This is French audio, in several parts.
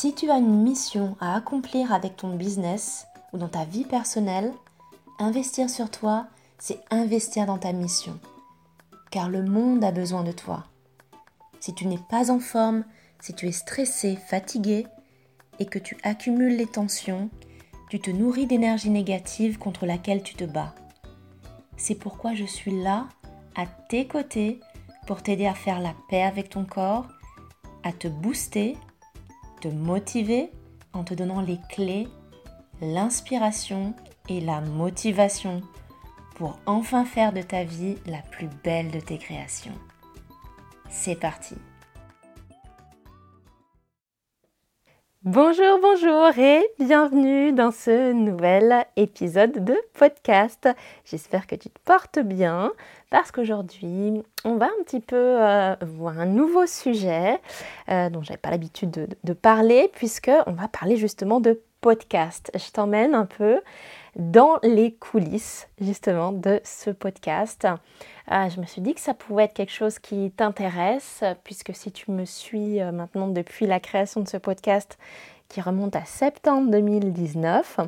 Si tu as une mission à accomplir avec ton business ou dans ta vie personnelle, investir sur toi, c'est investir dans ta mission. Car le monde a besoin de toi. Si tu n'es pas en forme, si tu es stressé, fatigué et que tu accumules les tensions, tu te nourris d'énergie négative contre laquelle tu te bats. C'est pourquoi je suis là, à tes côtés, pour t'aider à faire la paix avec ton corps, à te booster, te motiver en te donnant les clés, l'inspiration et la motivation pour enfin faire de ta vie la plus belle de tes créations. C'est parti Bonjour, bonjour et bienvenue dans ce nouvel épisode de podcast. J'espère que tu te portes bien parce qu'aujourd'hui on va un petit peu euh, voir un nouveau sujet euh, dont j'avais pas l'habitude de, parler puisque on va parler justement de podcast. Je t'emmène un peu dans les coulisses justement de ce podcast. Euh, je me suis dit que ça pouvait être quelque chose qui t'intéresse, puisque si tu me suis maintenant depuis la création de ce podcast qui remonte à septembre 2019,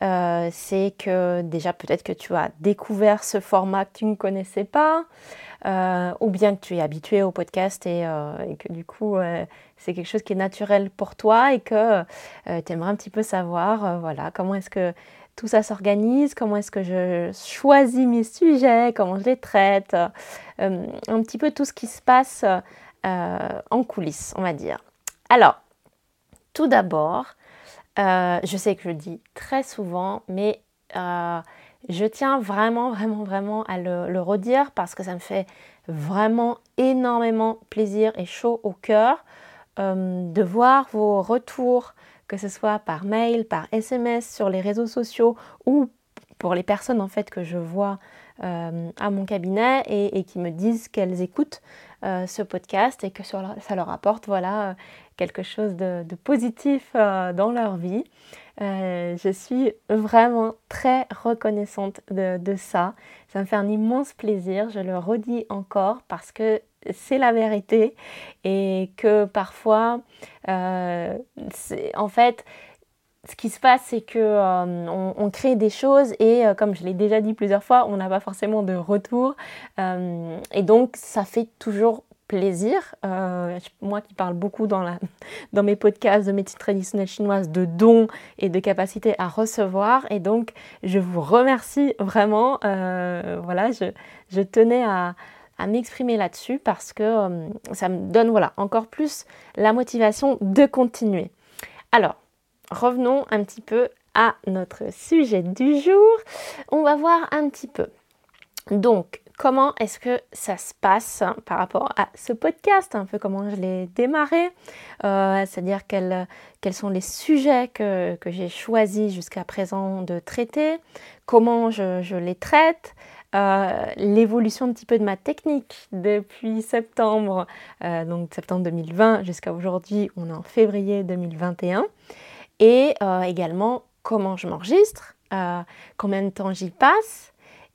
euh, c'est que déjà peut-être que tu as découvert ce format que tu ne connaissais pas, ou bien que tu es habitué au podcast et, et que du coup c'est quelque chose qui est naturel pour toi et que tu aimerais un petit peu savoir voilà, comment est-ce que tout ça s'organise, comment est-ce que je choisis mes sujets, comment je les traite, euh, un petit peu tout ce qui se passe euh, en coulisses, on va dire. Alors, tout d'abord, euh, je sais que je le dis très souvent, mais je tiens vraiment, vraiment, vraiment à le, redire parce que ça me fait vraiment énormément plaisir et chaud au cœur de voir vos retours que ce soit par mail, par SMS, sur les réseaux sociaux ou pour les personnes en fait que je vois euh, à mon cabinet et, qui me disent qu'elles écoutent euh, ce podcast et que ça leur apporte voilà euh, quelque chose de, positif dans leur vie. je suis vraiment très reconnaissante de, ça. Ça me fait un immense plaisir, je le redis encore parce que c'est la vérité et que parfois, euh, en fait, ce qui se passe, c'est que euh, on, crée des choses et, euh, comme je l'ai déjà dit plusieurs fois, on n'a pas forcément de retour et donc ça fait toujours plaisir. moi qui parle beaucoup dans, la, dans mes podcasts de médecine traditionnelle chinoise de dons et de capacité à recevoir. Et donc, je vous remercie vraiment. voilà, je, je tenais à, à m'exprimer là-dessus parce que euh, ça me donne voilà, encore plus la motivation de continuer. Alors, revenons un petit peu à notre sujet du jour. On va voir un petit peu. Donc, comment est-ce que ça se passe par rapport à ce podcast, un peu comment je l'ai démarré, euh, c'est-à-dire quels, quels, sont les sujets que, j'ai choisi jusqu'à présent de traiter, comment je, je les traite, euh, l'évolution un petit peu de ma technique depuis septembre, euh, donc septembre 2020 jusqu'à aujourd'hui, on est en février 2021, et également comment je m'enregistre, combien de temps j'y passe,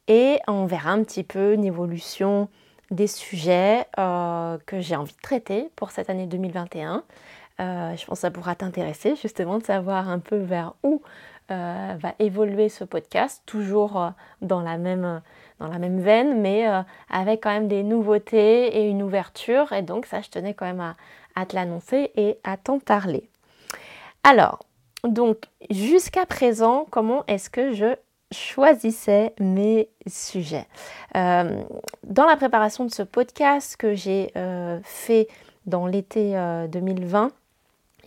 et on verra un petit peu une évolution des sujets que j'ai envie de traiter pour cette année 2021. je pense que ça pourra t'intéresser justement de savoir un peu vers où va évoluer ce podcast, toujours dans la même dans la même veine, mais euh, avec quand même des nouveautés et une ouverture. Et donc ça, je tenais quand même à, te l'annoncer et à t'en parler. Alors, donc jusqu'à présent, comment est-ce que je choisissais mes sujets euh, Dans la préparation de ce podcast que j'ai euh, fait dans l'été 2020,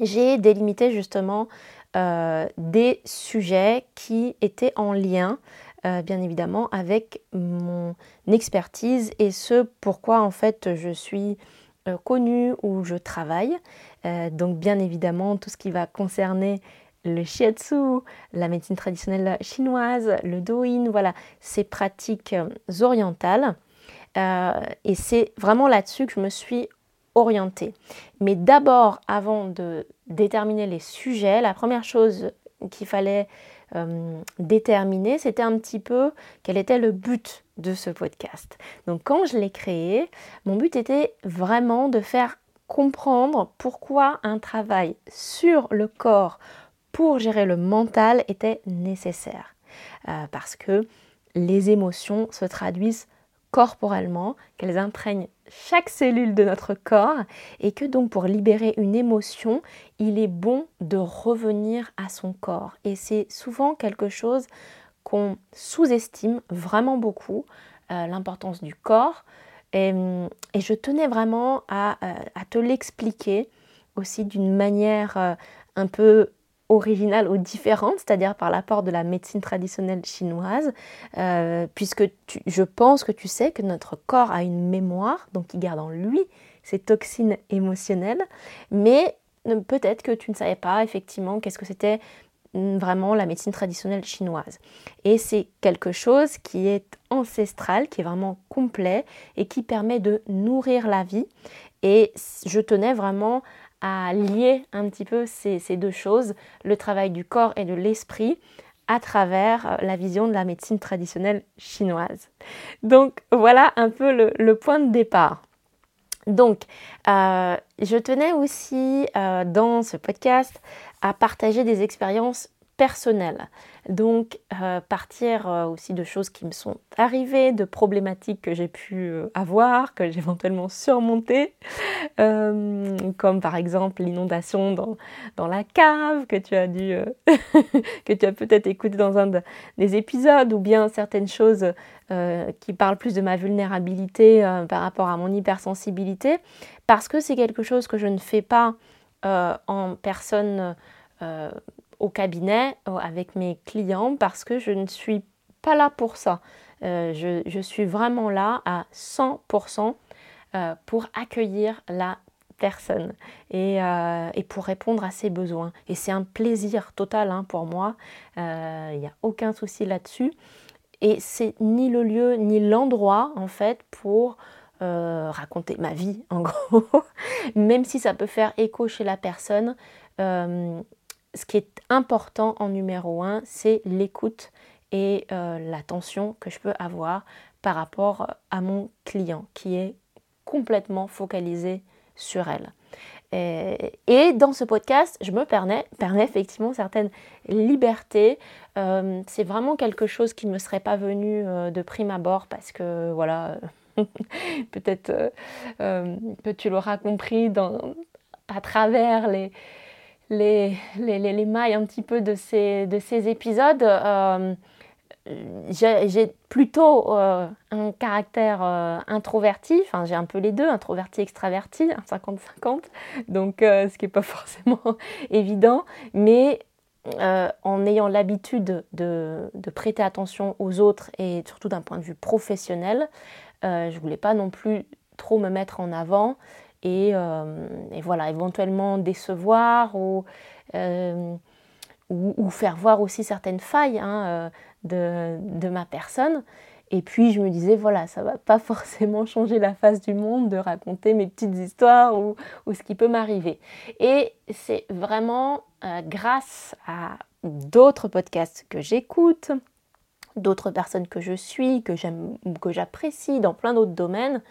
j'ai délimité justement des sujets qui étaient en lien euh, bien évidemment avec mon expertise et ce pourquoi en fait je suis euh, connue ou je travaille. Euh, donc bien évidemment tout ce qui va concerner le shiatsu, la médecine traditionnelle chinoise, le douyin, voilà, ces pratiques orientales. et c'est vraiment là-dessus que je me suis orientée. Mais d'abord, avant de déterminer les sujets, la première chose qu'il fallait euh, déterminer, c'était un petit peu quel était le but de ce podcast. Donc quand je l'ai créé, mon but était vraiment de faire comprendre pourquoi un travail sur le corps pour gérer le mental était nécessaire. Euh, parce que les émotions se traduisent corporellement, qu'elles imprègnent chaque cellule de notre corps et que donc pour libérer une émotion, il est bon de revenir à son corps. Et c'est souvent quelque chose qu'on sous-estime vraiment beaucoup, euh, l'importance du corps. Et, je tenais vraiment à, euh, te l'expliquer aussi d'une manière un peu originale ou différente, c'est-à-dire par l'apport de la médecine traditionnelle chinoise, puisque je pense que tu sais que notre corps a une mémoire, donc il garde en lui ces toxines émotionnelles, mais peut-être que tu ne savais pas effectivement qu'est-ce que c'était vraiment la médecine traditionnelle chinoise. Et c'est quelque chose qui est ancestral, qui est vraiment complet et qui permet de nourrir la vie. Et je tenais vraiment à lier un petit peu ces, deux choses, le travail du corps et de l'esprit, à travers la vision de la médecine traditionnelle chinoise. Donc voilà un peu le, point de départ. Donc, euh, je tenais aussi euh, dans ce podcast à partager des expériences personnelles. Donc, euh, partir euh, aussi de choses qui me sont arrivées, de problématiques que j'ai pu euh, avoir, que j'ai éventuellement surmontées, comme par exemple l'inondation dans, dans, la cave que tu as dû, que tu as peut-être écouté dans un des épisodes, ou bien certaines choses qui parlent plus de ma vulnérabilité par rapport à mon hypersensibilité, parce que c'est quelque chose que je ne fais pas en personne au cabinet euh, avec mes clients parce que je ne suis pas là pour ça. Je, suis vraiment là à 100% pour accueillir la personne et, pour répondre à ses besoins. Et c'est un plaisir total hein, pour moi. Il n'y a aucun souci là-dessus. Et c'est ni le lieu ni l'endroit en fait pour euh, raconter ma vie en gros, même si ça peut faire écho chez la personne. Euh, ce qui est important en numéro un, c'est l'écoute et euh, l'attention que je peux avoir par rapport à mon client qui est complètement focalisé sur elle. Et, dans ce podcast, je me permets, permets effectivement certaines libertés. c'est vraiment quelque chose qui ne me serait pas venu de prime abord parce que voilà, Peut-être euh, euh, que tu l'auras compris à travers les, les, les, les, mailles un petit peu de ces, de ces épisodes. Euh, j'ai plutôt un caractère introverti, enfin j'ai un peu les deux, introverti, extraverti, 50-50, donc ce qui n'est pas forcément évident, mais en ayant l'habitude de, de, prêter attention aux autres et surtout d'un point de vue professionnel, euh, je voulais pas non plus trop me mettre en avant et, euh, voilà, éventuellement décevoir ou, euh, ou, faire voir aussi certaines failles hein, de, de, ma personne. Et puis je me disais, voilà, ça va pas forcément changer la face du monde de raconter mes petites histoires ou, ce qui peut m'arriver. Et c'est vraiment grâce à d'autres podcasts que j'écoute, d'autres personnes que je suis, que j'aime, que j'apprécie dans plein d'autres domaines,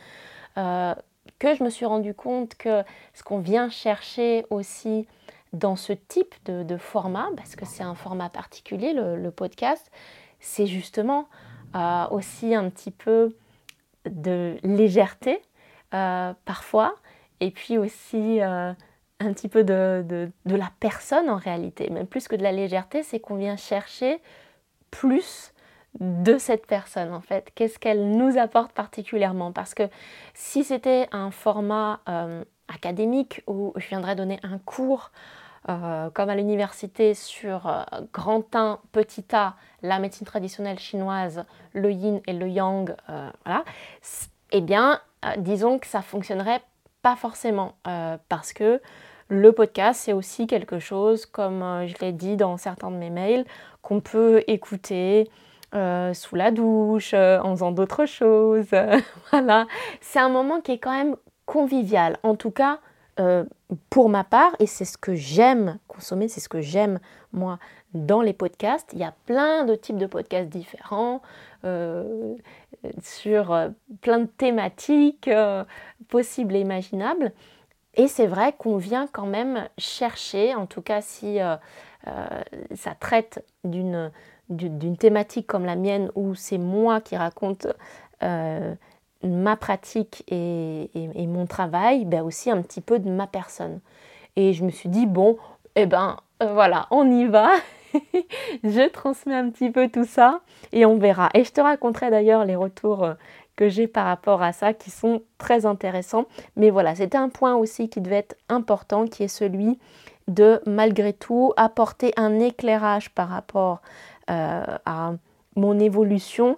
euh, que je me suis rendu compte que ce qu'on vient chercher aussi dans ce type de, format, parce que c'est un format particulier, le, podcast, c'est justement euh, aussi un petit peu de légèreté euh, parfois, et puis aussi un petit peu de, de, la personne en réalité. Même plus que de la légèreté, c'est qu'on vient chercher plus de cette personne en fait. Qu'est-ce qu'elle nous apporte particulièrement? Parce que si c'était un format euh, académique où je viendrais donner un cours euh, comme à l'université sur euh, grand 1, petit a, la médecine traditionnelle chinoise, le yin et le yang, voilà, eh bien, disons que ça fonctionnerait pas forcément parce que le podcast, c'est aussi quelque chose, comme je l'ai dit dans certains de mes mails, qu'on peut écouter euh, sous la douche, euh, en faisant d'autres choses. voilà, c'est un moment qui est quand même convivial. En tout cas, euh, pour ma part, et c'est ce que j'aime consommer, c'est ce que j'aime moi dans les podcasts. Il y a plein de types de podcasts différents sur plein de thématiques possibles et imaginables. et c'est vrai qu'on vient quand même chercher, en tout cas si ça traite d'une d'une thématique comme la mienne où c'est moi qui raconte ma pratique et, mon travail, ben aussi un petit peu de ma personne. Et je me suis dit, bon, eh ben voilà, on y va. je transmets un petit peu tout ça et on verra. Et je te raconterai d'ailleurs les retours euh, que j'ai par rapport à ça qui sont très intéressants. Mais voilà, c'était un point aussi qui devait être important, qui est celui de malgré tout apporter un éclairage par rapport euh, à mon évolution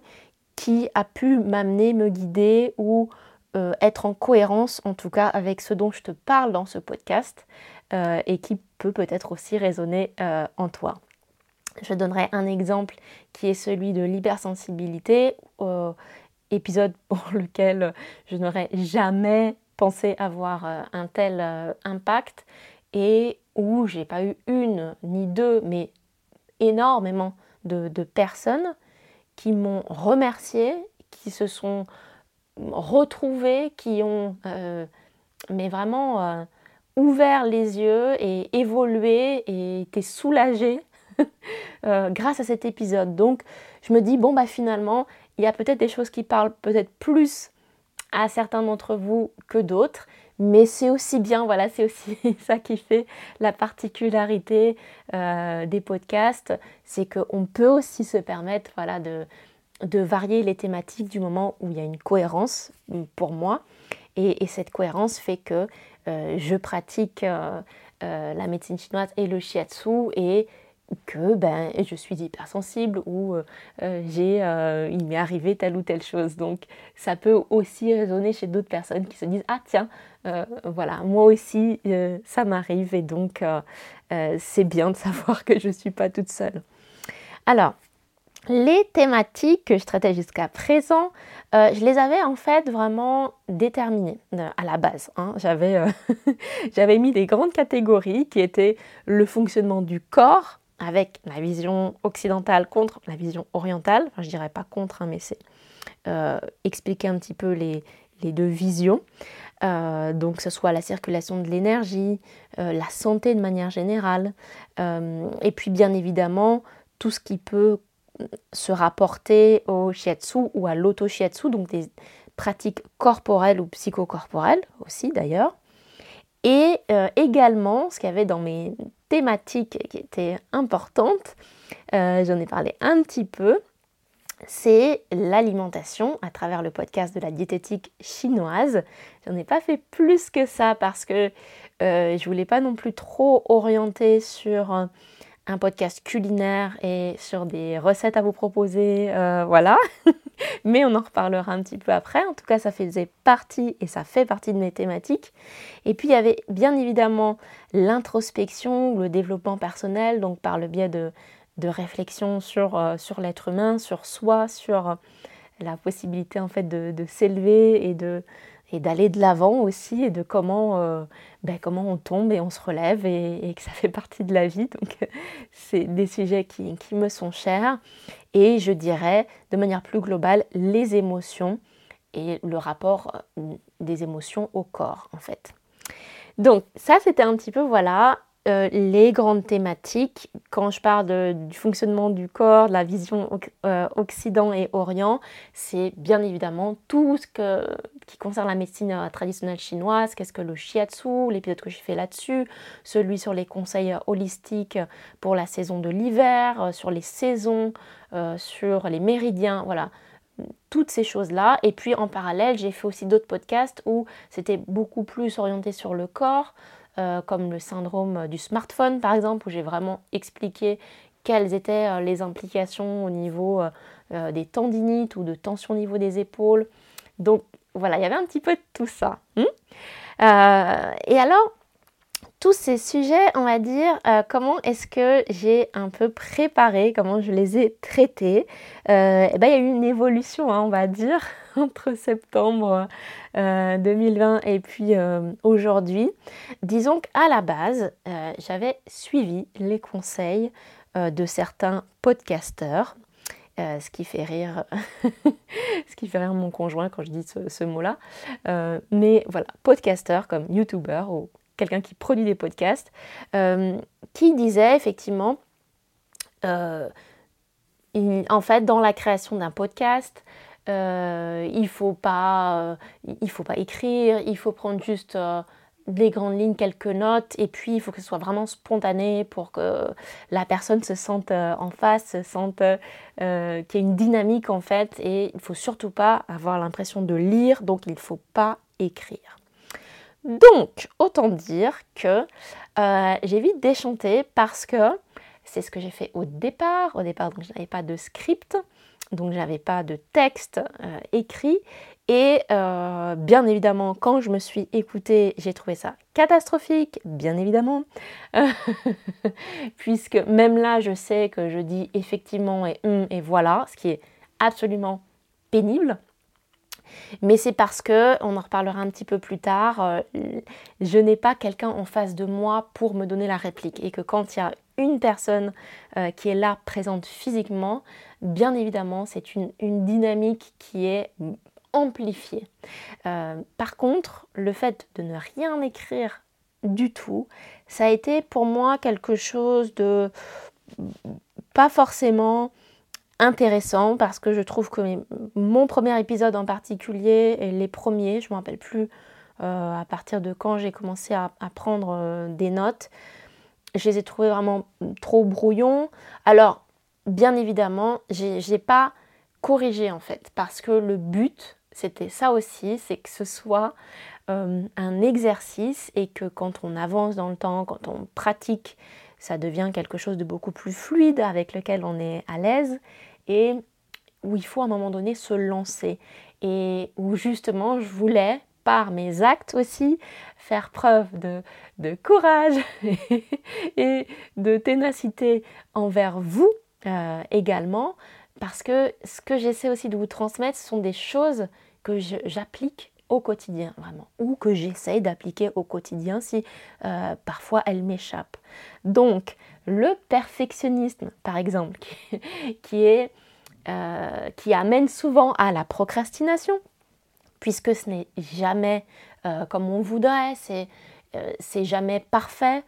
qui a pu m'amener, me guider ou euh, être en cohérence en tout cas avec ce dont je te parle dans ce podcast et qui peut peut-être aussi résonner en toi. Je donnerai un exemple qui est celui de l'hypersensibilité, euh, épisode pour lequel je n'aurais jamais pensé avoir euh, un tel euh, impact et où j'ai pas eu une ni deux, mais énormément de, personnes qui m'ont remercié, qui se sont retrouvées, qui ont mais vraiment ouvert les yeux et évolué et été soulagées Euh, grâce à cet épisode. Donc je me dis, bon, bah finalement, il y a peut-être des choses qui parlent peut-être plus à certains d'entre vous que d'autres. Mais c'est aussi bien, voilà, c'est aussi ça qui fait la particularité euh, des podcasts, c'est qu'on peut aussi se permettre, voilà, de, de varier les thématiques du moment où il y a une cohérence pour moi. Et, cette cohérence fait que euh, je pratique la médecine chinoise et le shiatsu et que ben, je suis hypersensible ou euh, euh, j'ai, euh, il m'est arrivé telle ou telle chose. Donc ça peut aussi résonner chez d'autres personnes qui se disent ah tiens voilà moi aussi ça m'arrive et donc c'est bien de savoir que je ne suis pas toute seule. Alors les thématiques que je traitais jusqu'à présent, je les avais en fait vraiment déterminées à la base. Hein. J'avais, mis des grandes catégories qui étaient le fonctionnement du corps, avec la vision occidentale contre la vision orientale. Enfin, je dirais pas contre, hein, mais c'est euh, expliquer un petit peu les, deux visions. Euh, donc, ce soit la circulation de l'énergie, euh, la santé de manière générale, et puis bien évidemment tout ce qui peut se rapporter au shiatsu ou à l'auto-shiatsu, donc des pratiques corporelles ou psychocorporelles aussi d'ailleurs. Et également, ce qu'il y avait dans mes thématique qui était importante, euh, j'en ai parlé un petit peu, c'est l'alimentation à travers le podcast de la diététique chinoise. J'en ai pas fait plus que ça parce que euh, je voulais pas non plus trop orienter sur un podcast culinaire et sur des recettes à vous proposer, euh, voilà. Mais on en reparlera un petit peu après. En tout cas, ça faisait partie et ça fait partie de mes thématiques. Et puis, il y avait bien évidemment l'introspection, le développement personnel, donc par le biais de, de réflexion sur, euh, sur l'être humain, sur soi, sur la possibilité en fait de, de s'élever et de et d'aller de l'avant aussi et de comment, euh, ben, comment on tombe et on se relève et, que ça fait partie de la vie. Donc c'est des sujets qui, qui, me sont chers et je dirais de manière plus globale les émotions et le rapport euh, des émotions au corps en fait. Donc ça c'était un petit peu voilà euh, les grandes thématiques. Quand je parle du fonctionnement du corps, de la vision euh, Occident et Orient, c'est bien évidemment tout ce qui concerne la médecine euh, traditionnelle chinoise, qu'est-ce que le shiatsu, l'épisode que j'ai fait là-dessus, celui sur les conseils holistiques pour la saison de l'hiver, sur les saisons, sur les méridiens, voilà toutes ces choses-là. Et puis en parallèle, j'ai fait aussi d'autres podcasts où c'était beaucoup plus orienté sur le corps, euh, comme le syndrome du smartphone par exemple, où j'ai vraiment expliqué quelles étaient euh, les implications au niveau euh, des tendinites ou de tension au niveau des épaules. Donc voilà, il y avait un petit peu de tout ça. Hmm et alors, tous ces sujets, on va dire, comment est-ce que j'ai un peu préparé, comment je les ai traités eh ben, Il y a eu une évolution, hein, on va dire, entre septembre 2020 euh, et puis euh, aujourd'hui. Disons qu'à la base, euh, j'avais suivi les conseils de certains podcasteurs ce qui fait rire, ce qui fait rire mon conjoint quand je dis ce, mot-là. mais voilà, podcaster comme YouTuber ou quelqu'un qui produit des podcasts, qui disait effectivement, en fait, dans la création d'un podcast, euh, il pas, euh, faut pas écrire, il faut prendre juste euh, des grandes lignes, quelques notes, et puis il faut que ce soit vraiment spontané pour que la personne se sente en face, se sente qu'il y ait une dynamique en fait, et il faut surtout pas avoir l'impression de lire, donc il ne faut pas écrire. Donc, autant dire que j'ai vite déchanté parce que c'est ce que j'ai fait au départ. Au départ, donc je n'avais pas de script donc j'avais pas de texte euh, écrit. Et euh, bien évidemment, quand je me suis écoutée, j'ai trouvé ça catastrophique, bien évidemment, puisque même là, je sais que je dis effectivement et hum et voilà, ce qui est absolument pénible. Mais c'est parce que, on en reparlera un petit peu plus tard, euh, je n'ai pas quelqu'un en face de moi pour me donner la réplique. Et que quand une personne qui est là, présente physiquement, bien évidemment, c'est une, dynamique qui est amplifiée. Euh, par contre, le fait de ne rien écrire du tout, ça a été pour moi quelque chose de pas forcément intéressant parce que je trouve que mon premier épisode en particulier et les premiers, je ne me rappelle plus euh, à partir de quand j'ai commencé à, prendre euh, des notes, je les ai trouvés vraiment trop brouillons. Alors, bien évidemment, j'ai pas corrigé en fait, parce que le but, c'était ça aussi, c'est que ce soit euh, un exercice et que quand on avance dans le temps, quand on pratique, ça devient quelque chose de beaucoup plus fluide avec lequel on est à l'aise et où il faut à un moment donné se lancer et où justement je voulais par mes actes aussi faire preuve de, courage et de ténacité envers vous euh, également, parce que ce que j'essaie aussi de vous transmettre, ce sont des choses que j'applique au quotidien, vraiment, ou que j'essaie d'appliquer au quotidien si euh, parfois elles m'échappent. Donc, le perfectionnisme, par exemple, qui, est, euh, qui amène souvent à la procrastination, puisque ce n'est jamais comme on voudrait, c'est c'est jamais parfait,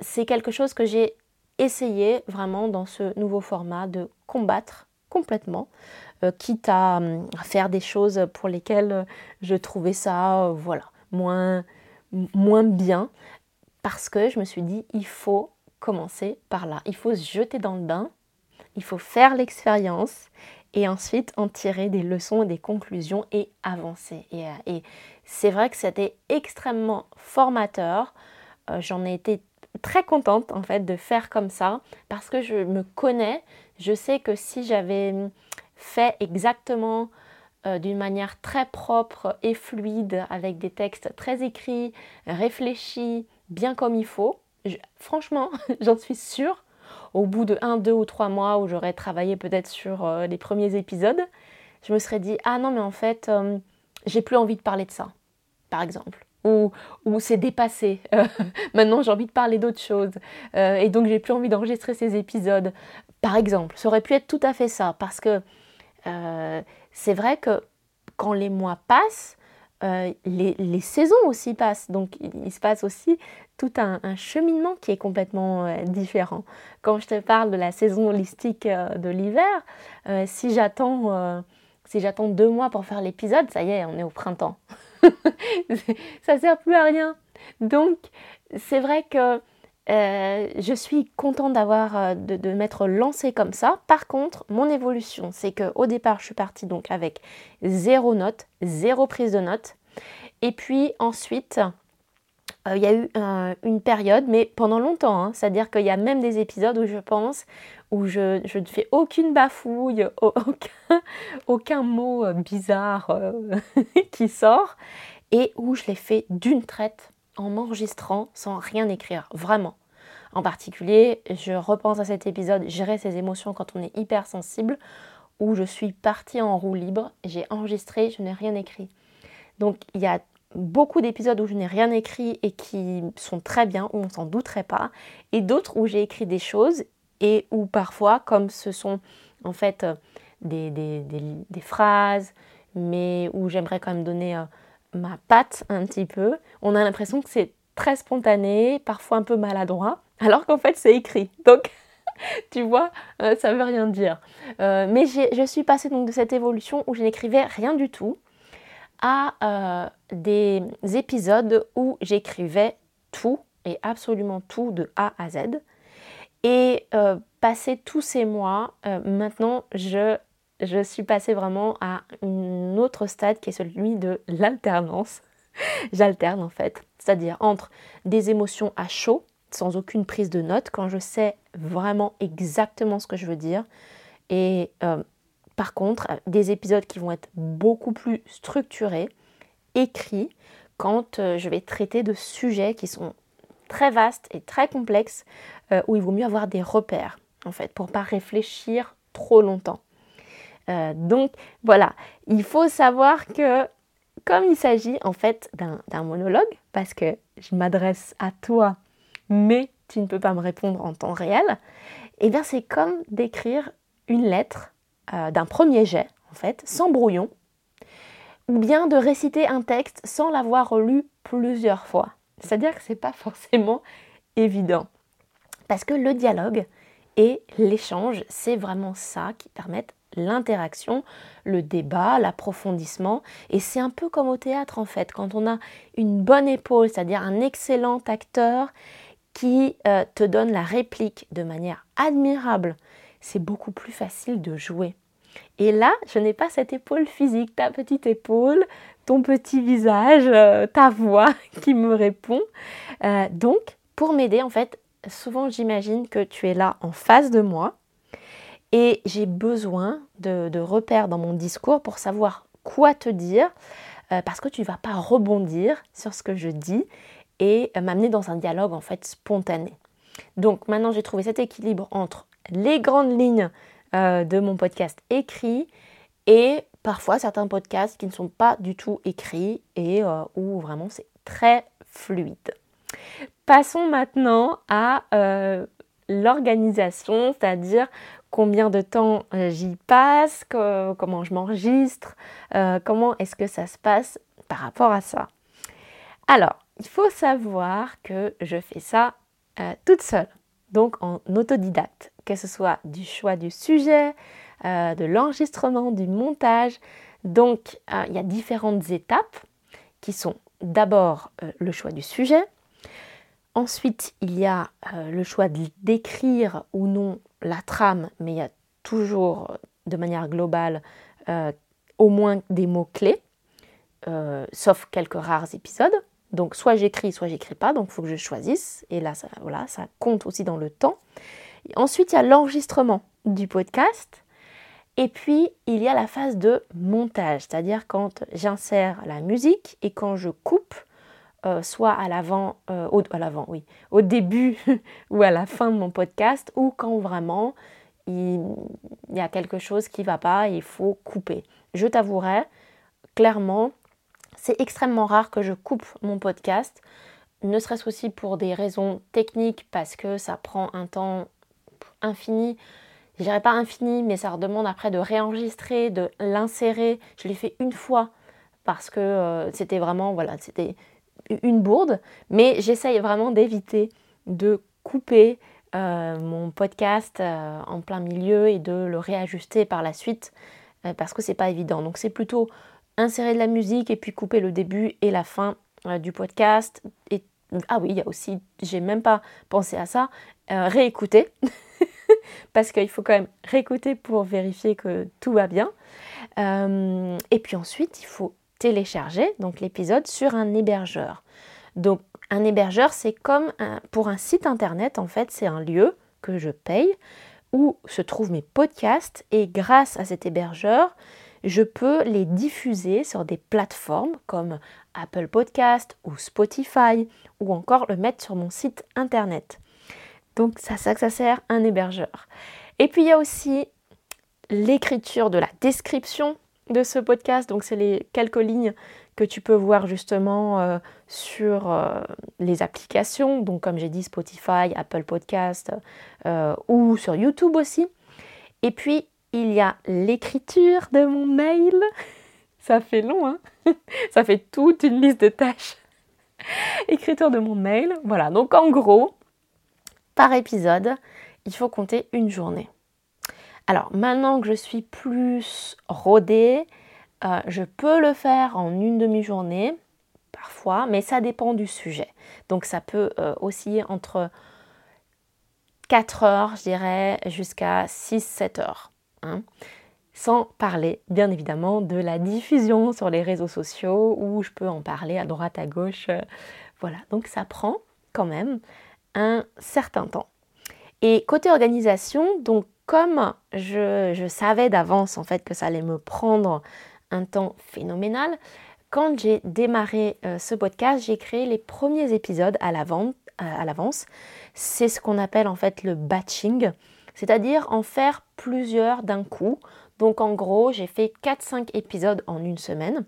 c'est quelque chose que j'ai essayer vraiment dans ce nouveau format de combattre complètement, euh, quitte à, faire des choses pour lesquelles je trouvais ça euh, voilà, moins bien, parce que je me suis dit, il faut commencer par là, il faut se jeter dans le bain, il faut faire l'expérience et ensuite en tirer des leçons et des conclusions et avancer. Et, euh, c'est vrai que c'était extrêmement formateur. J'en ai été très contente en fait de faire comme ça parce que je me connais. Je sais que si j'avais fait exactement euh, d'une manière très propre et fluide avec des textes très écrits, réfléchis, bien comme il faut, franchement, j'en suis sûre, au bout de un, deux ou trois mois où j'aurais travaillé peut-être sur euh, les premiers épisodes, je me serais dit ah non mais en fait euh, j'ai plus envie de parler de ça, par exemple ou, c'est dépassé. Maintenant, j'ai envie de parler d'autre chose. Euh, et donc, j'ai plus envie d'enregistrer ces épisodes. Par exemple, ça aurait pu être tout à fait ça. Parce que c'est vrai que quand les mois passent, les, saisons aussi passent. Donc, il, se passe aussi tout un, cheminement qui est complètement différent. Quand je te parle de la saison holistique de l'hiver, si j'attends si j'attends deux mois pour faire l'épisode, ça y est, on est au printemps. ça sert plus à rien. Donc, c'est vrai que euh, je suis contente d'avoir euh, de, m'être lancée comme ça. Par contre, mon évolution, c'est qu'au départ, je suis partie donc avec zéro note, zéro prise de note. Et puis ensuite, euh, il y a eu une période, mais pendant longtemps, hein. c'est-à-dire qu'il y a même des épisodes où je pense, où je, ne fais aucune bafouille, aucun, mot bizarre qui sort, et où je l'ai fait d'une traite en m'enregistrant sans rien écrire, vraiment. En particulier, je repense à cet épisode, gérer ses émotions quand on est hyper sensible, où je suis partie en roue libre, j'ai enregistré, je n'ai rien écrit. Donc il y a beaucoup d'épisodes où je n'ai rien écrit et qui sont très bien, où on s'en douterait pas, et d'autres où j'ai écrit des choses et où parfois, comme ce sont en fait des, des, phrases, mais où j'aimerais quand même donner ma patte un petit peu, on a l'impression que c'est très spontané, parfois un peu maladroit, alors qu'en fait c'est écrit. Donc, tu vois, euh, ça veut rien dire. Euh, mais je suis passée donc de cette évolution où je n'écrivais rien du tout à euh, des épisodes où j'écrivais tout et absolument tout de A à Z. Et passé tous ces mois, maintenant je je suis passée vraiment à un autre stade qui est celui de l'alternance. J'alterne en fait, c'est-à-dire entre des émotions à chaud, sans aucune prise de notes, quand je sais vraiment exactement ce que je veux dire, et euh, par contre des épisodes qui vont être beaucoup plus structurés, écrits, quand euh, je vais traiter de sujets qui sont très vastes et très complexes, euh, où il vaut mieux avoir des repères, en fait, pour pas réfléchir trop longtemps. Euh, donc voilà, il faut savoir que comme il s'agit en fait d'un monologue, parce que je m'adresse à toi, mais tu ne peux pas me répondre en temps réel, eh bien c'est comme d'écrire une lettre euh, d'un premier jet, en fait, sans brouillon, ou bien de réciter un texte sans l'avoir lu plusieurs fois. C'est-à-dire que ce n'est pas forcément évident. Parce que le dialogue et l'échange, c'est vraiment ça qui permet l'interaction, le débat, l'approfondissement. Et c'est un peu comme au théâtre en fait, quand on a une bonne épaule, c'est-à-dire un excellent acteur qui euh, te donne la réplique de manière admirable, c'est beaucoup plus facile de jouer. Et là, je n'ai pas cette épaule physique, ta petite épaule, ton petit visage, euh, ta voix qui me répond. Euh, donc, pour m'aider, en fait, souvent j'imagine que tu es là en face de moi et j'ai besoin de, repères dans mon discours pour savoir quoi te dire, euh, parce que tu ne vas pas rebondir sur ce que je dis et euh, m'amener dans un dialogue en fait spontané. Donc maintenant j'ai trouvé cet équilibre entre les grandes lignes euh, de mon podcast écrit et parfois certains podcasts qui ne sont pas du tout écrits et où vraiment c'est très fluide. Passons maintenant à l'organisation, c'est-à-dire combien de temps euh, j'y passe, comment je m'enregistre, euh, comment est-ce que ça se passe par rapport à ça. Alors, il faut savoir que je fais ça euh, toute seule, donc en autodidacte, que ce soit du choix du sujet, de l'enregistrement, du montage. Donc, il y a différentes étapes qui sont d'abord le choix du sujet, Ensuite, il y a le choix d'écrire ou non la trame, mais il y a toujours, de manière globale, euh, au moins des mots-clés, euh, sauf quelques rares épisodes. Donc soit j'écris, soit j'écris pas, donc il faut que je choisisse. Et là, ça, voilà, ça compte aussi dans le temps. ensuite, il y a l'enregistrement du podcast. Et puis, il y a la phase de montage, c'est-à-dire quand j'insère la musique et quand je coupe euh, soit à l'avant, euh, au, à l'avant, oui, au début ou à la fin de mon podcast, ou quand vraiment il, y a quelque chose qui ne va pas il faut couper. Je t'avouerai, clairement, c'est extrêmement rare que je coupe mon podcast, ne serait-ce aussi pour des raisons techniques, parce que ça prend un temps infini. Je dirais pas infini, mais ça redemande après de réenregistrer, de l'insérer. Je l'ai fait une fois parce que euh, c'était vraiment, voilà, c'était une bourde, mais j'essaye vraiment d'éviter de couper euh, mon podcast euh, en plein milieu et de le réajuster par la suite euh, parce que c'est pas évident. Donc c'est plutôt insérer de la musique et puis couper le début et la fin du podcast. Et ah oui, il y a aussi, j'ai même pas pensé à ça, réécouter parce qu'il faut quand même réécouter pour vérifier que tout va bien. et puis ensuite, il faut télécharger donc l'épisode sur un hébergeur. Donc un hébergeur, c'est comme pour un site internet en fait, c'est un lieu que je paye où se trouvent mes podcasts et grâce à cet hébergeur, je peux les diffuser sur des plateformes comme Apple Podcast ou Spotify ou encore le mettre sur mon site internet. Donc ça, ça, ça sert un hébergeur. Et puis il y a aussi l'écriture de la description de ce podcast. Donc c'est les quelques lignes que tu peux voir justement euh, sur euh, les applications, donc comme j'ai dit Spotify, Apple Podcast euh, ou sur YouTube aussi. Et puis il y a l'écriture de mon mail. Ça fait long, hein Ça fait toute une liste de tâches. Écriture de mon mail. Voilà, donc en gros, par épisode, il faut compter une journée. Alors maintenant que je suis plus rodée, euh, je peux le faire en une demi-journée, parfois, mais ça dépend du sujet. Donc ça peut euh, osciller entre 4 heures, je dirais, jusqu'à 6-7 heures. Hein. Sans parler, bien évidemment, de la diffusion sur les réseaux sociaux où je peux en parler à droite, à gauche. Euh, voilà, donc ça prend quand même un certain temps. Et côté organisation, donc comme je, savais d'avance en fait que ça allait me prendre un temps phénoménal, quand j'ai démarré euh, ce podcast, j'ai créé les premiers épisodes à l'avance. C'est ce qu'on appelle en fait le batching, c'est-à-dire en faire plusieurs d'un coup. Donc en gros, j'ai fait 4-5 épisodes en une semaine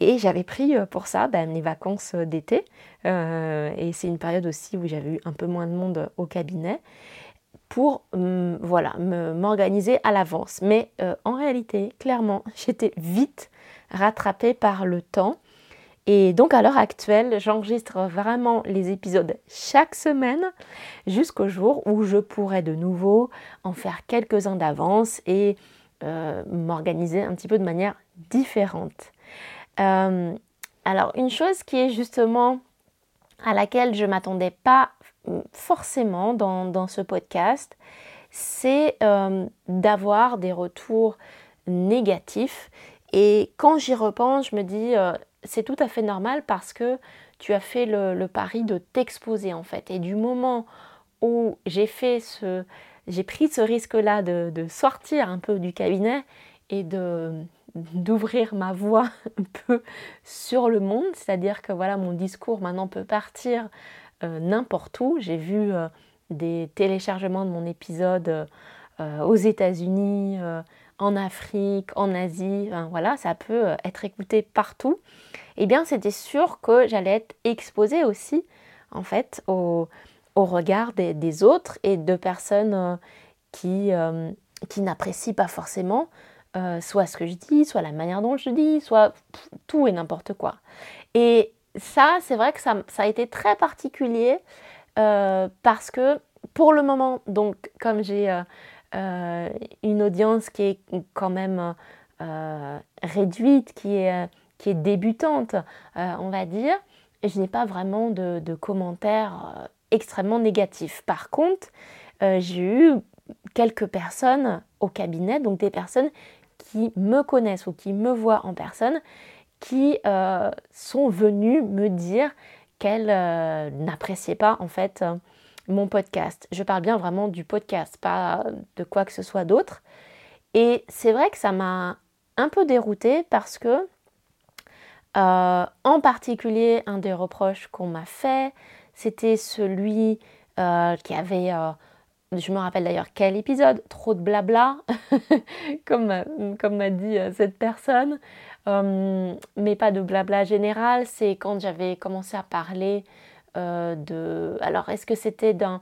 et j'avais pris euh, pour ça ben, mes vacances d'été. Euh, et c'est une période aussi où j'avais eu un peu moins de monde au cabinet pour mm, voilà, m'organiser à l'avance. Mais euh, en réalité, clairement, j'étais vite rattrapée par le temps. Et donc à l'heure actuelle, j'enregistre vraiment les épisodes chaque semaine jusqu'au jour où je pourrai de nouveau en faire quelques-uns d'avance et euh, m'organiser un petit peu de manière différente. Euh, alors une chose qui est justement à laquelle je ne m'attendais pas forcément dans, ce podcast, c'est euh, d'avoir des retours négatifs. Et quand j'y repense, je me dis, euh, c'est tout à fait normal parce que tu as fait le, pari de t'exposer en fait. Et du moment où j'ai fait ce, j'ai pris ce risque-là de, de, sortir un peu du cabinet et de d'ouvrir ma voix un peu sur le monde, c'est-à-dire que voilà mon discours maintenant peut partir n'importe où. J'ai vu euh, des téléchargements de mon épisode euh, aux États-Unis, en Afrique, en Asie, voilà, ça peut être écouté partout. Eh bien, c'était sûr que j'allais être exposée aussi, en fait, au, regard des, autres et de personnes qui, qui n'apprécient pas forcément soit ce que je dis, soit la manière dont je dis, soit tout et n'importe quoi. Et ça, c'est vrai que ça, a été très particulier euh, parce que pour le moment, donc comme j'ai euh, euh, une audience qui est quand même réduite, qui est, qui est débutante, on va dire, je n'ai pas vraiment de, de commentaires extrêmement négatifs. Par contre, j'ai eu quelques personnes au cabinet, donc des personnes qui me connaissent ou qui me voient en personne qui euh, sont venues me dire qu'elles euh, n'appréciaient pas en fait euh, mon podcast. Je parle bien vraiment du podcast, pas de quoi que ce soit d'autre. Et c'est vrai que ça m'a un peu déroutée parce que, en particulier, un des reproches qu'on m'a fait, c'était celui qui avait je me rappelle d'ailleurs quel épisode, trop de blabla, comme, comme m'a dit cette personne. Euh, mais pas de blabla général, c'est quand j'avais commencé à parler euh, de... Alors, est-ce que c'était d'un,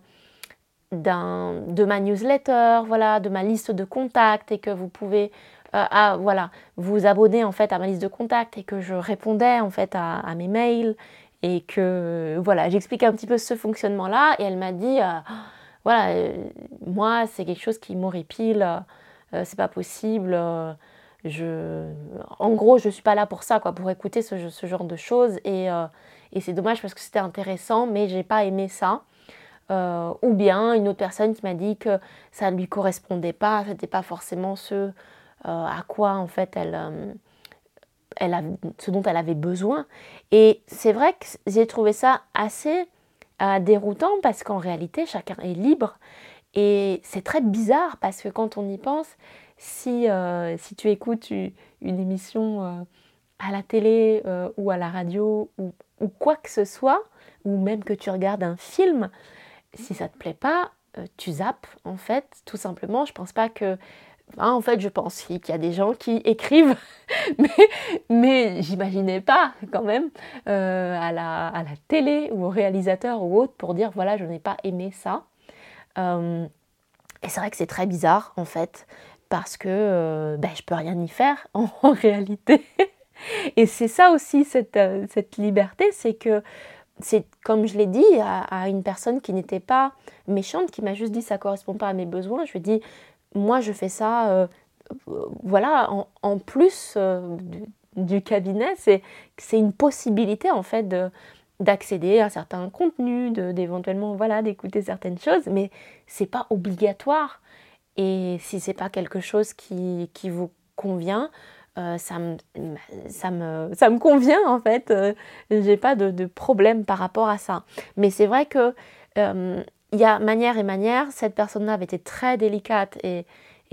de ma newsletter, voilà, de ma liste de contacts et que vous pouvez... Euh, ah, voilà, vous abonner en fait à ma liste de contacts et que je répondais en fait à, mes mails et que voilà, j'expliquais un petit peu ce fonctionnement-là et elle m'a dit, voilà, moi c'est quelque chose qui m'horripile, c'est pas possible en gros, je ne suis pas là pour ça, quoi, pour écouter ce, genre de choses. Euh, et, c'est dommage parce que c'était intéressant, mais j'ai pas aimé ça. Euh, ou bien une autre personne qui m'a dit que ça ne lui correspondait pas, c'était pas forcément ce euh, à quoi en fait elle, elle ce dont elle avait besoin. Et c'est vrai que j'ai trouvé ça assez déroutant parce qu'en réalité chacun est libre et c'est très bizarre parce que quand on y pense, si, euh, si tu écoutes une, émission euh, à la télé euh, ou à la radio ou, quoi que ce soit, ou même que tu regardes un film, si ça te plaît pas, tu zappes en fait, tout simplement. Je pense pas que en fait, je pense qu'il y a des gens qui écrivent, mais, mais j'imaginais pas quand même à, la, à, la, télé ou au réalisateur ou autre pour dire voilà, je n'ai pas aimé ça. et c'est vrai que c'est très bizarre en fait parce que euh, ben, je peux rien y faire en, réalité. Et c'est ça aussi cette, euh, cette liberté, c'est que c'est comme je l'ai dit à, une personne qui n'était pas méchante, qui m'a juste dit ça correspond pas à mes besoins. Je lui ai dit moi je fais ça, euh, voilà, en, plus du, cabinet, c'est une possibilité en fait de d'accéder à certains contenus, d'éventuellement voilà d'écouter certaines choses, mais c'est pas obligatoire. Et si c'est pas quelque chose qui, qui vous convient, euh, ça, me, ça, me, ça, me, convient en fait. Euh, j'ai pas de, de, problème par rapport à ça. Mais c'est vrai que euh, il y a manière et manière. Cette personne-là avait été très délicate et,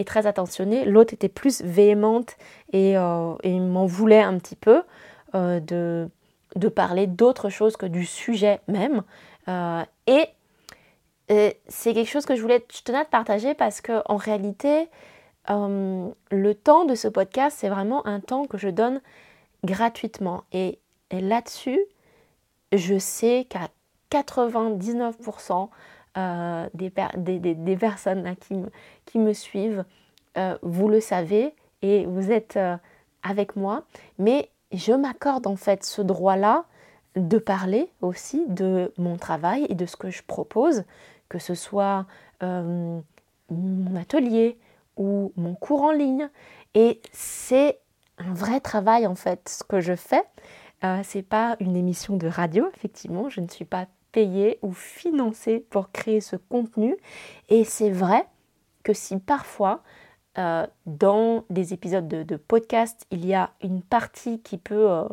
très attentionnée. L'autre était plus véhémente et, et m'en voulait un petit peu de, de parler d'autre chose que du sujet même. et c'est quelque chose que je voulais, je tenais à te partager parce que en réalité, euh, le temps de ce podcast, c'est vraiment un temps que je donne gratuitement. Et, là-dessus, je sais qu'à 99% euh, des, des, personnes qui, me, qui, me, suivent, euh, vous le savez et vous êtes avec moi. Mais je m'accorde en fait ce droit-là de parler aussi de mon travail et de ce que je propose que ce soit euh, mon atelier ou mon cours en ligne. Et c'est un vrai travail en fait ce que je fais. Euh, c'est pas une émission de radio, effectivement, je ne suis pas payée ou financée pour créer ce contenu. Et c'est vrai que si parfois euh, dans des épisodes de, podcast, il y a une partie qui peut, euh,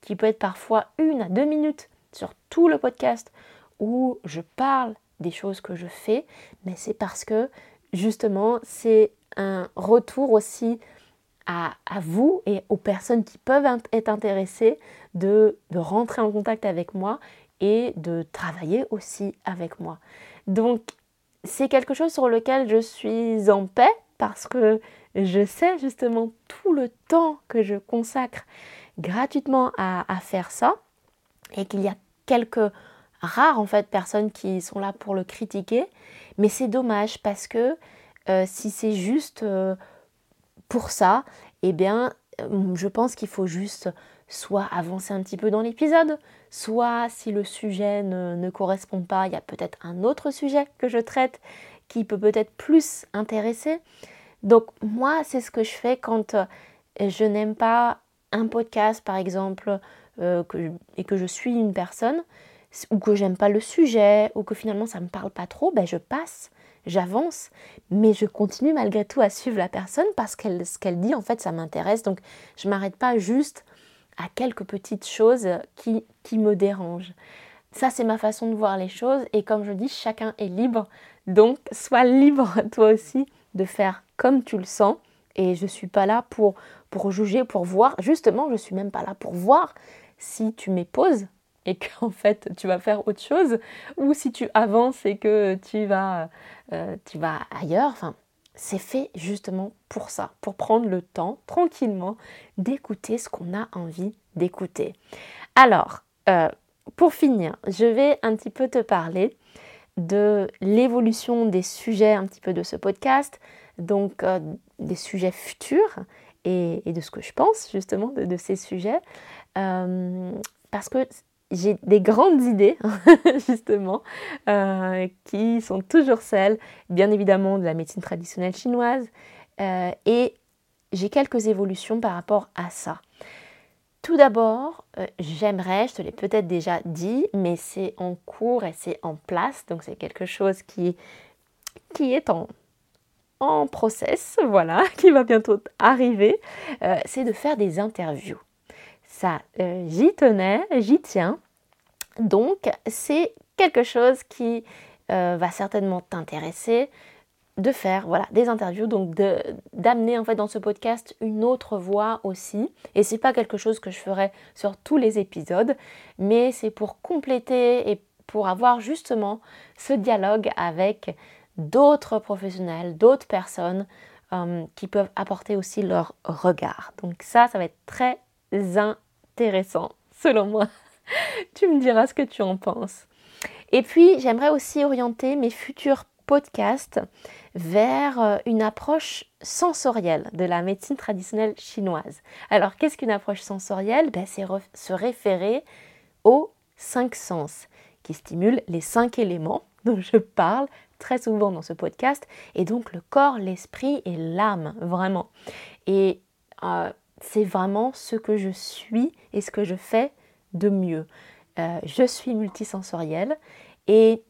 qui peut être parfois une à deux minutes sur tout le podcast où je parle des choses que je fais, mais c'est parce que justement c'est un retour aussi à, vous et aux personnes qui peuvent être intéressées de, rentrer en contact avec moi et de travailler aussi avec moi. Donc c'est quelque chose sur lequel je suis en paix parce que je sais justement tout le temps que je consacre gratuitement à, à faire ça et qu'il y a quelques rares en fait personnes qui sont là pour le critiquer, mais c'est dommage parce que euh, si c'est juste euh, pour ça, eh bien euh, je pense qu'il faut juste soit avancer un petit peu dans l'épisode, soit si le sujet ne, ne correspond pas, il y a peut-être un autre sujet que je traite qui peut peut-être plus intéresser. Donc moi, c'est ce que je fais quand je n'aime pas un podcast, par exemple, et que je suis une personne ou que j'aime pas le sujet, ou que finalement ça me parle pas trop, ben je passe, j'avance, mais je continue malgré tout à suivre la personne parce qu'elle ce qu'elle dit en fait ça m'intéresse. Donc je m'arrête pas juste à quelques petites choses qui, qui me dérangent. Ça c'est ma façon de voir les choses et comme je dis, chacun est libre. Donc sois libre toi aussi de faire comme tu le sens. Et je suis pas là pour, pour juger, pour voir. Justement, je suis même pas là pour voir si tu m'époses et qu'en fait tu vas faire autre chose, ou si tu avances et que tu vas, euh, tu vas ailleurs. Enfin, c'est fait justement pour ça, pour prendre le temps tranquillement d'écouter ce qu'on a envie d'écouter. Alors, euh, pour finir, je vais un petit peu te parler de l'évolution des sujets un petit peu de ce podcast, donc euh, des sujets futurs et, de ce que je pense justement de, ces sujets. parce que j'ai des grandes idées, justement, euh, qui sont toujours celles, bien évidemment, de la médecine traditionnelle chinoise. Euh, et j'ai quelques évolutions par rapport à ça. Tout d'abord, euh, j'aimerais, je te l'ai peut-être déjà dit, mais c'est en cours et c'est en place, donc c'est quelque chose qui, qui est en, en process, voilà, qui va bientôt arriver, c'est de faire des interviews ça, euh, j'y tenais, j'y tiens. Donc, c'est quelque chose qui euh, va certainement t'intéresser de faire voilà des interviews donc d'amener en fait dans ce podcast une autre voix aussi et c'est pas quelque chose que je ferai sur tous les épisodes mais c'est pour compléter et pour avoir justement ce dialogue avec d'autres professionnels d'autres personnes euh, qui peuvent apporter aussi leur regard donc ça ça va être très intéressant selon moi. tu me diras ce que tu en penses. Et puis, j'aimerais aussi orienter mes futurs podcast vers euh, une approche sensorielle de la médecine traditionnelle chinoise. Alors, qu'est-ce qu'une approche sensorielle? Ben, C'est se référer aux cinq sens qui stimulent les cinq éléments dont je parle très souvent dans ce podcast, et donc le corps, l'esprit et l'âme, vraiment. Et euh, c'est vraiment ce que je suis et ce que je fais de mieux. Euh, je suis multisensorielle et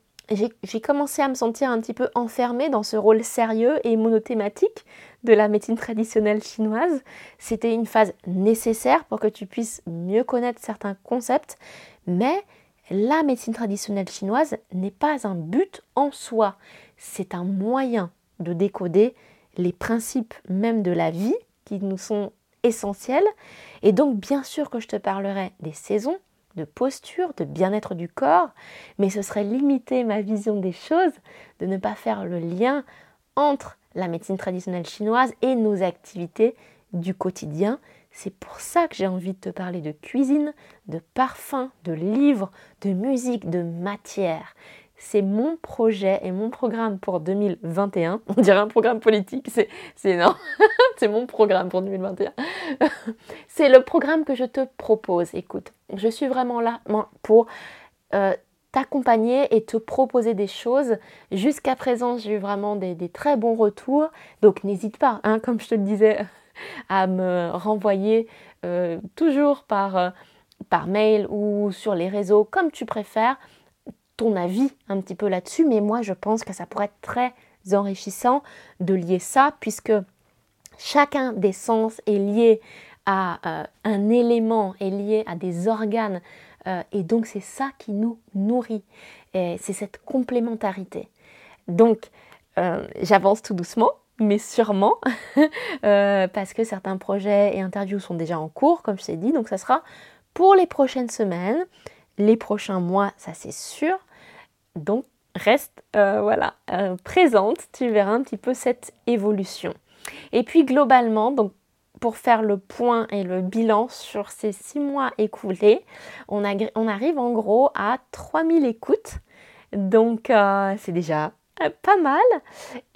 j'ai commencé à me sentir un petit peu enfermée dans ce rôle sérieux et monothématique de la médecine traditionnelle chinoise. C'était une phase nécessaire pour que tu puisses mieux connaître certains concepts, mais la médecine traditionnelle chinoise n'est pas un but en soi, c'est un moyen de décoder les principes même de la vie qui nous sont essentiels. Et donc bien sûr que je te parlerai des saisons, de posture, de bien-être du corps, mais ce serait limiter ma vision des choses de ne pas faire le lien entre la médecine traditionnelle chinoise et nos activités du quotidien. C'est pour ça que j'ai envie de te parler de cuisine, de parfum, de livres, de musique, de matière. C'est mon projet et mon programme pour 2021. On dirait un programme politique, c'est, c'est non, c'est mon programme pour 2021. c'est le programme que je te propose. Écoute, je suis vraiment là pour euh, t'accompagner et te proposer des choses. Jusqu'à présent, j'ai eu vraiment des, très bons retours. Donc n'hésite pas, hein, comme je te le disais, à me renvoyer euh, toujours euh, par mail ou sur les réseaux, comme tu préfères, ton avis un petit peu là-dessus. Mais moi, je pense que ça pourrait être très enrichissant de lier ça, puisque chacun des sens est lié à euh, un élément, est lié à des organes. Euh, et donc c'est ça qui nous nourrit. Et c'est cette complémentarité. Donc euh, j'avance tout doucement, mais sûrement, parce que certains projets et interviews sont déjà en cours, comme je t'ai dit. Donc ça sera pour les prochaines semaines, les prochains mois, ça c'est sûr. Donc reste voilà présente, tu verras un petit peu cette évolution. Et puis globalement, donc pour faire le point et le bilan sur ces six mois écoulés, on, arrive en gros à 3000 écoutes. Donc euh, c'est déjà euh, pas mal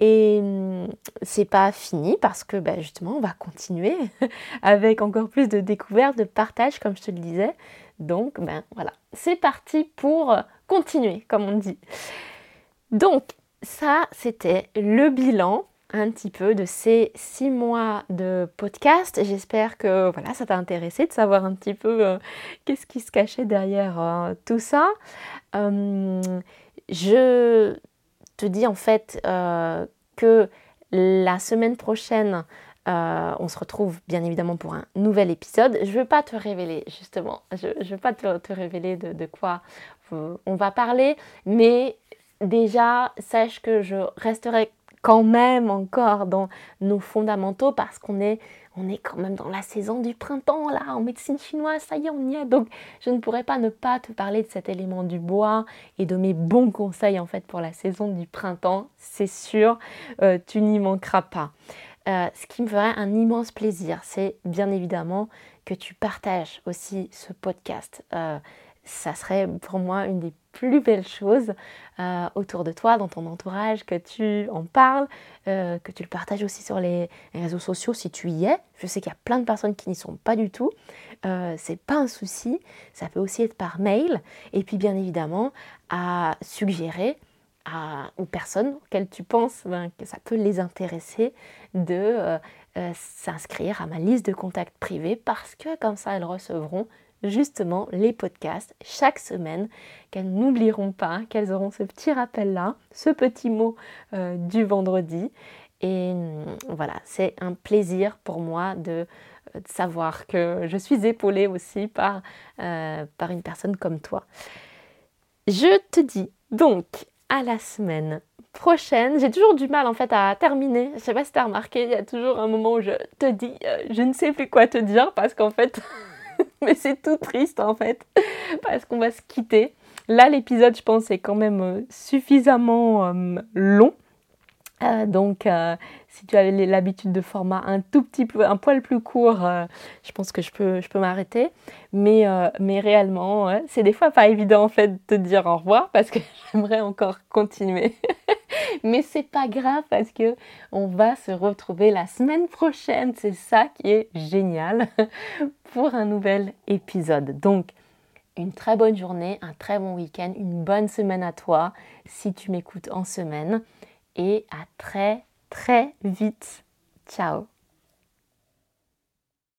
et hum, c'est pas fini parce que bah, justement on va continuer avec encore plus de découvertes, de partage comme je te le disais. Donc ben voilà, c'est parti pour continuer comme on dit. Donc ça c'était le bilan un petit peu de ces six mois de podcast. J'espère que voilà, ça t'a intéressé de savoir un petit peu euh, qu'est-ce qui se cachait derrière euh, tout ça. Euh, je te dis en fait que la semaine prochaine, on se retrouve bien évidemment pour un nouvel épisode. Je ne veux pas te révéler justement, je ne veux pas te, révéler de quoi on va parler, mais déjà sache que je resterai quand même encore dans nos fondamentaux parce qu'on est, on est quand même dans la saison du printemps là, en médecine chinoise, ça y est, on y est. Donc je ne pourrais pas ne pas te parler de cet élément du bois et de mes bons conseils en fait pour la saison du printemps, c'est sûr, euh, tu n'y manqueras pas. Euh, ce qui me ferait un immense plaisir, c'est bien évidemment que tu partages aussi ce podcast. Euh, ça serait pour moi une des plus belles choses euh, autour de toi, dans ton entourage, que tu en parles, euh, que tu le partages aussi sur les réseaux sociaux si tu y es. Je sais qu'il y a plein de personnes qui n'y sont pas du tout. Euh, c'est pas un souci. Ça peut aussi être par mail. Et puis bien évidemment, à suggérer aux personnes auxquelles tu penses ben, que ça peut les intéresser de s'inscrire à ma liste de contacts privés parce que comme ça elles recevront justement les podcasts chaque semaine, qu'elles n'oublieront pas, qu'elles auront ce petit rappel-là, ce petit mot euh, du vendredi. Et hum, voilà, c'est un plaisir pour moi de, euh, savoir que je suis épaulée aussi par, euh, par une personne comme toi. Je te dis donc à la semaine prochaine. J'ai toujours du mal en fait à terminer. Je sais pas si tu as remarqué, il y a toujours un moment où je te dis, je ne sais plus quoi te dire parce qu'en fait... mais c'est tout triste en fait, parce qu'on va se quitter. Là, l'épisode, je pense, est quand même euh, suffisamment euh, long. Euh, donc, si tu avais l'habitude de format un tout petit peu, un poil plus court, je pense que je peux, m'arrêter. Mais, mais réellement, c'est des fois pas évident en fait de te dire au revoir parce que j'aimerais encore continuer. Mais c'est pas grave parce que on va se retrouver la semaine prochaine. C'est ça qui est génial pour un nouvel épisode. Donc, une très bonne journée, un très bon week-end, une bonne semaine à toi si tu m'écoutes en semaine. Et à très très vite. Ciao